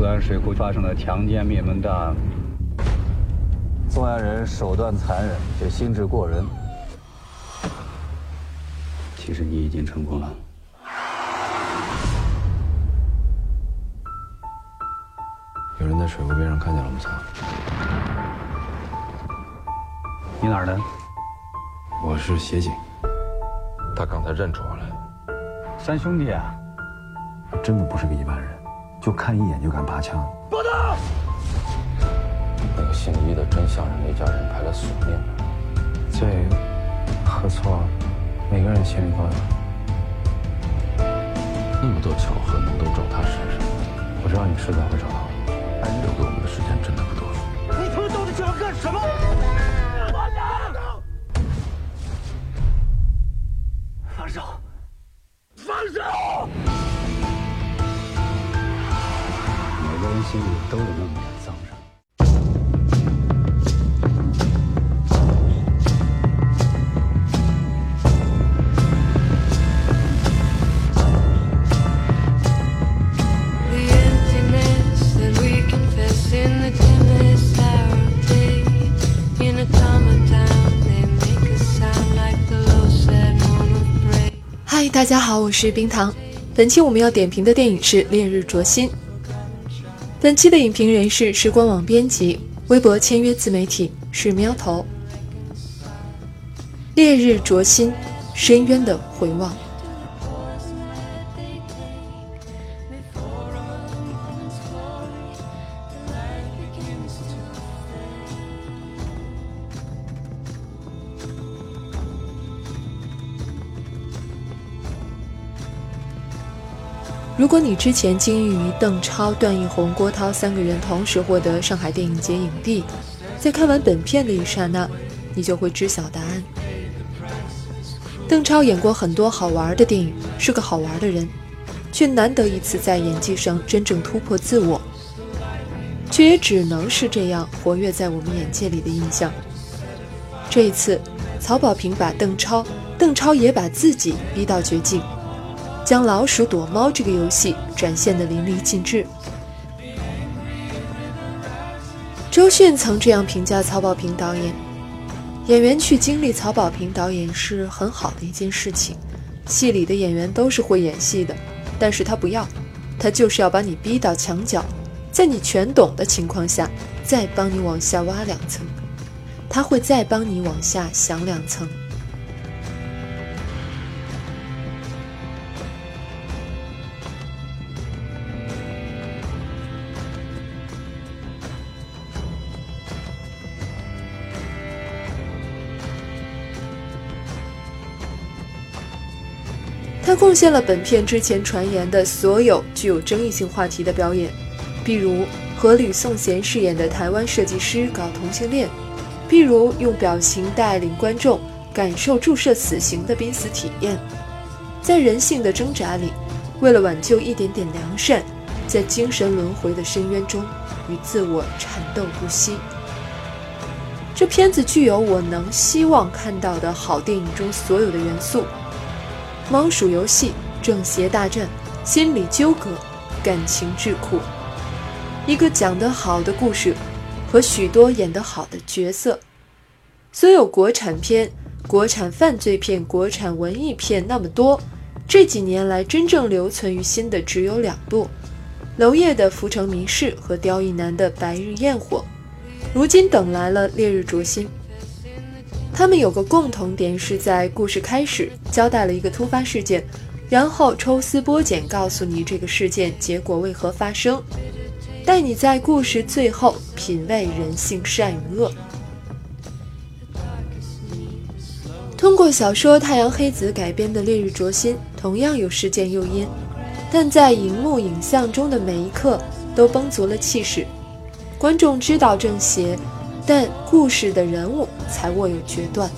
苏安水库发生了强奸灭门大案，作案人手段残忍，却心智过人。其实你已经成功了。有人在水库边上看见了我们仨。你哪儿的？我是协警。他刚才认出我来。三兄弟啊！真的不是个一般人，就看一眼就敢拔枪。报道。那个姓李的真像是那家人派来索命的。罪和错，每个人心里都有。那么多巧合能都找他身上，我知道你迟早会找到。但留给我们的时间真的不多。你他妈到底想要干什么？嗨，大家好，我是冰糖。本期我们要点评的电影是《烈日灼心》。本期的影评人士是官网编辑，微博签约自媒体是喵头。《烈日灼心》，深渊的回望。如果你之前惊异于邓超、段奕宏、郭涛三个人同时获得上海电影节影帝，在看完本片的一刹那，你就会知晓答案。邓超演过很多好玩的电影，是个好玩的人，却难得一次在演技上真正突破自我，却也只能是这样活跃在我们眼界里的印象。这一次，曹保平把邓超，邓超也把自己逼到绝境。将老鼠躲猫这个游戏展现得淋漓尽致。周迅曾这样评价曹保平导演：演员去经历曹保平导演是很好的一件事情。戏里的演员都是会演戏的，但是他不要，他就是要把你逼到墙角，在你全懂的情况下，再帮你往下挖两层，他会再帮你往下想两层。贡献了本片之前传言的所有具有争议性话题的表演，比如和吕颂贤饰演的台湾设计师搞同性恋，譬如用表情带领观众感受注射死刑的濒死体验，在人性的挣扎里，为了挽救一点点良善，在精神轮回的深渊中与自我缠斗不息。这片子具有我能希望看到的好电影中所有的元素。猫鼠游戏、正邪大战、心理纠葛、感情智库，一个讲得好的故事和许多演得好的角色。所有国产片、国产犯罪片、国产文艺片那么多，这几年来真正留存于心的只有两部：娄烨的《浮城谜事》和刁亦男的《白日焰火》。如今等来了《烈日灼心》。他们有个共同点，是在故事开始交代了一个突发事件，然后抽丝剥茧告诉你这个事件结果为何发生，带你在故事最后品味人性善与恶。通过小说《太阳黑子》改编的《烈日灼心》同样有事件诱因，但在荧幕影像中的每一刻都绷足了气势，观众知道正邪。但故事的人物才握有决断，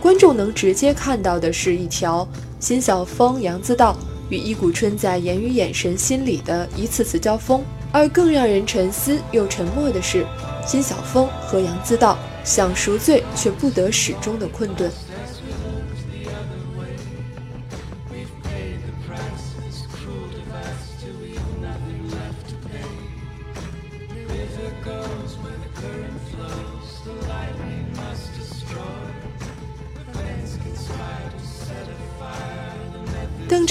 观众能直接看到的是一条辛晓峰、杨自道与伊谷春在言语、眼神、心理的一次次交锋，而更让人沉思又沉默的是，辛晓峰和杨自道想赎罪却不得始终的困顿。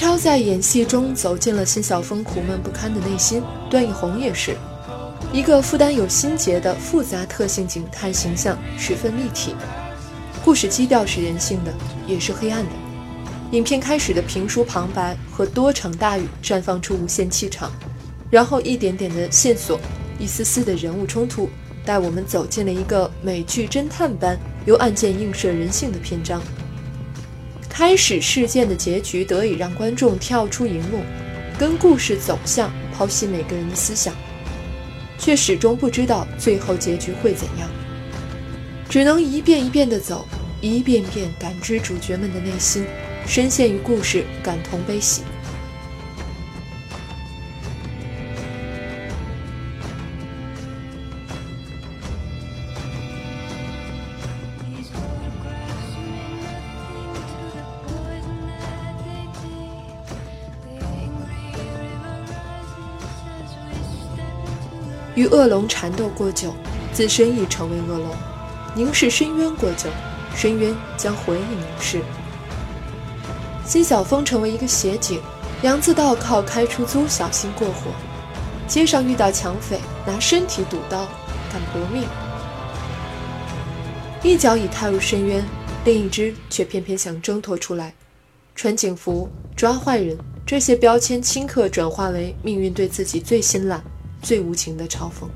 超在演戏中走进了辛晓峰苦闷不堪的内心，段奕宏也是一个负担有心结的复杂特性警探形象，十分立体。故事基调是人性的，也是黑暗的。影片开始的评书旁白和多场大雨绽放出无限气场，然后一点点的线索，一丝丝的人物冲突，带我们走进了一个美剧侦探般由案件映射人性的篇章。开始事件的结局得以让观众跳出荧幕，跟故事走向剖析每个人的思想，却始终不知道最后结局会怎样，只能一遍一遍的走，一遍遍感知主角们的内心，深陷于故事，感同悲喜。与恶龙缠斗过久，自身已成为恶龙；凝视深渊过久，深渊将回以凝视。辛晓峰成为一个协警，杨自道靠开出租小心过活，街上遇到抢匪，拿身体赌刀，敢搏命。一脚已踏入深渊，另一只却偏偏想挣脱出来。穿警服、抓坏人，这些标签顷刻转化为命运对自己最辛辣。最无情的嘲讽，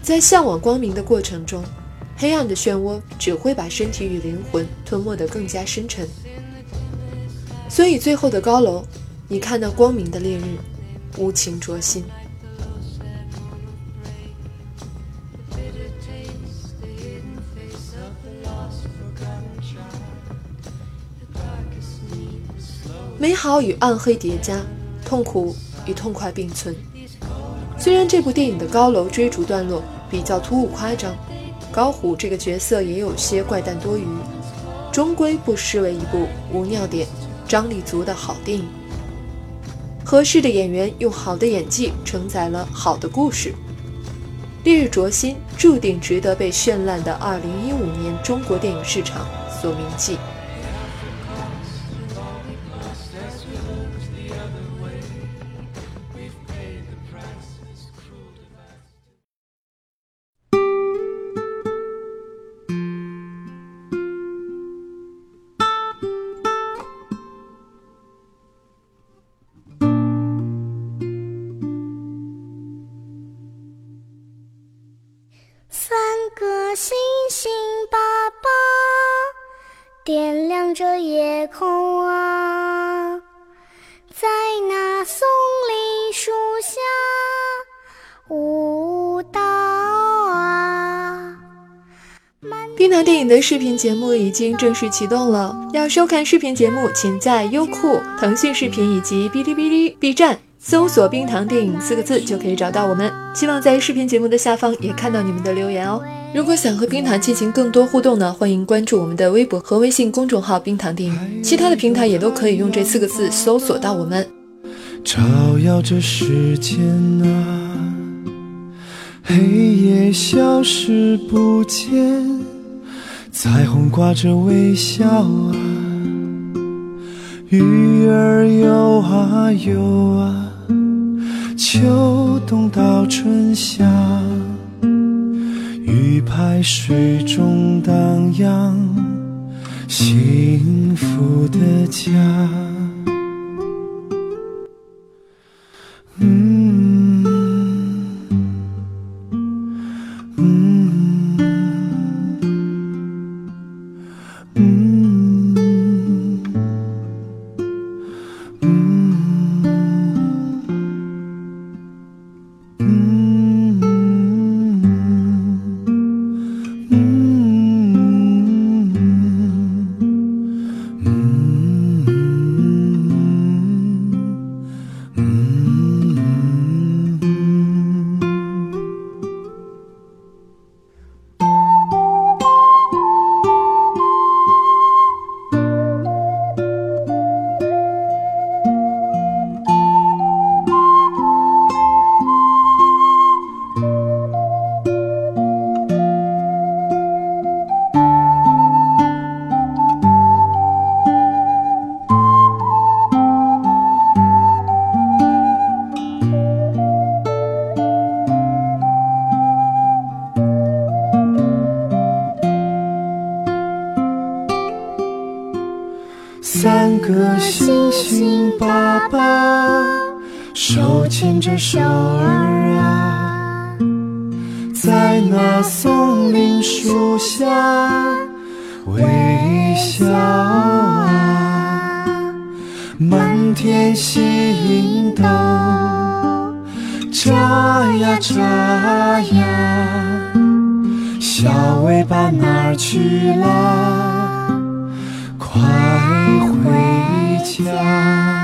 在向往光明的过程中，黑暗的漩涡只会把身体与灵魂吞没得更加深沉。所以，最后的高楼，你看那光明的烈日，无情灼心。美好与暗黑叠加，痛苦与痛快并存。虽然这部电影的高楼追逐段落比较突兀夸张，高虎这个角色也有些怪诞多余，终归不失为一部无尿点、张力足的好电影。合适的演员用好的演技承载了好的故事，《烈日灼心》注定值得被绚烂的2015年中国电影市场所铭记。亮着夜空啊，在那松林树下舞蹈啊。冰糖电影的视频节目已经正式启动了，要收看视频节目，请在优酷、腾讯视频以及哔哩哔哩、B 站。搜索“冰糖电影”四个字就可以找到我们。希望在视频节目的下方也看到你们的留言哦。如果想和冰糖进行更多互动呢，欢迎关注我们的微博和微信公众号“冰糖电影”，其他的平台也都可以用这四个字搜索到我们。照耀着时间啊，黑夜消失不见，彩虹挂着微笑啊，鱼儿游啊游啊。秋冬到春夏，鱼排水中荡漾，幸福的家。星星爸爸，手牵着手儿啊，在那松林树下微笑啊，满天星斗眨呀眨呀，小尾巴哪儿去了？快家！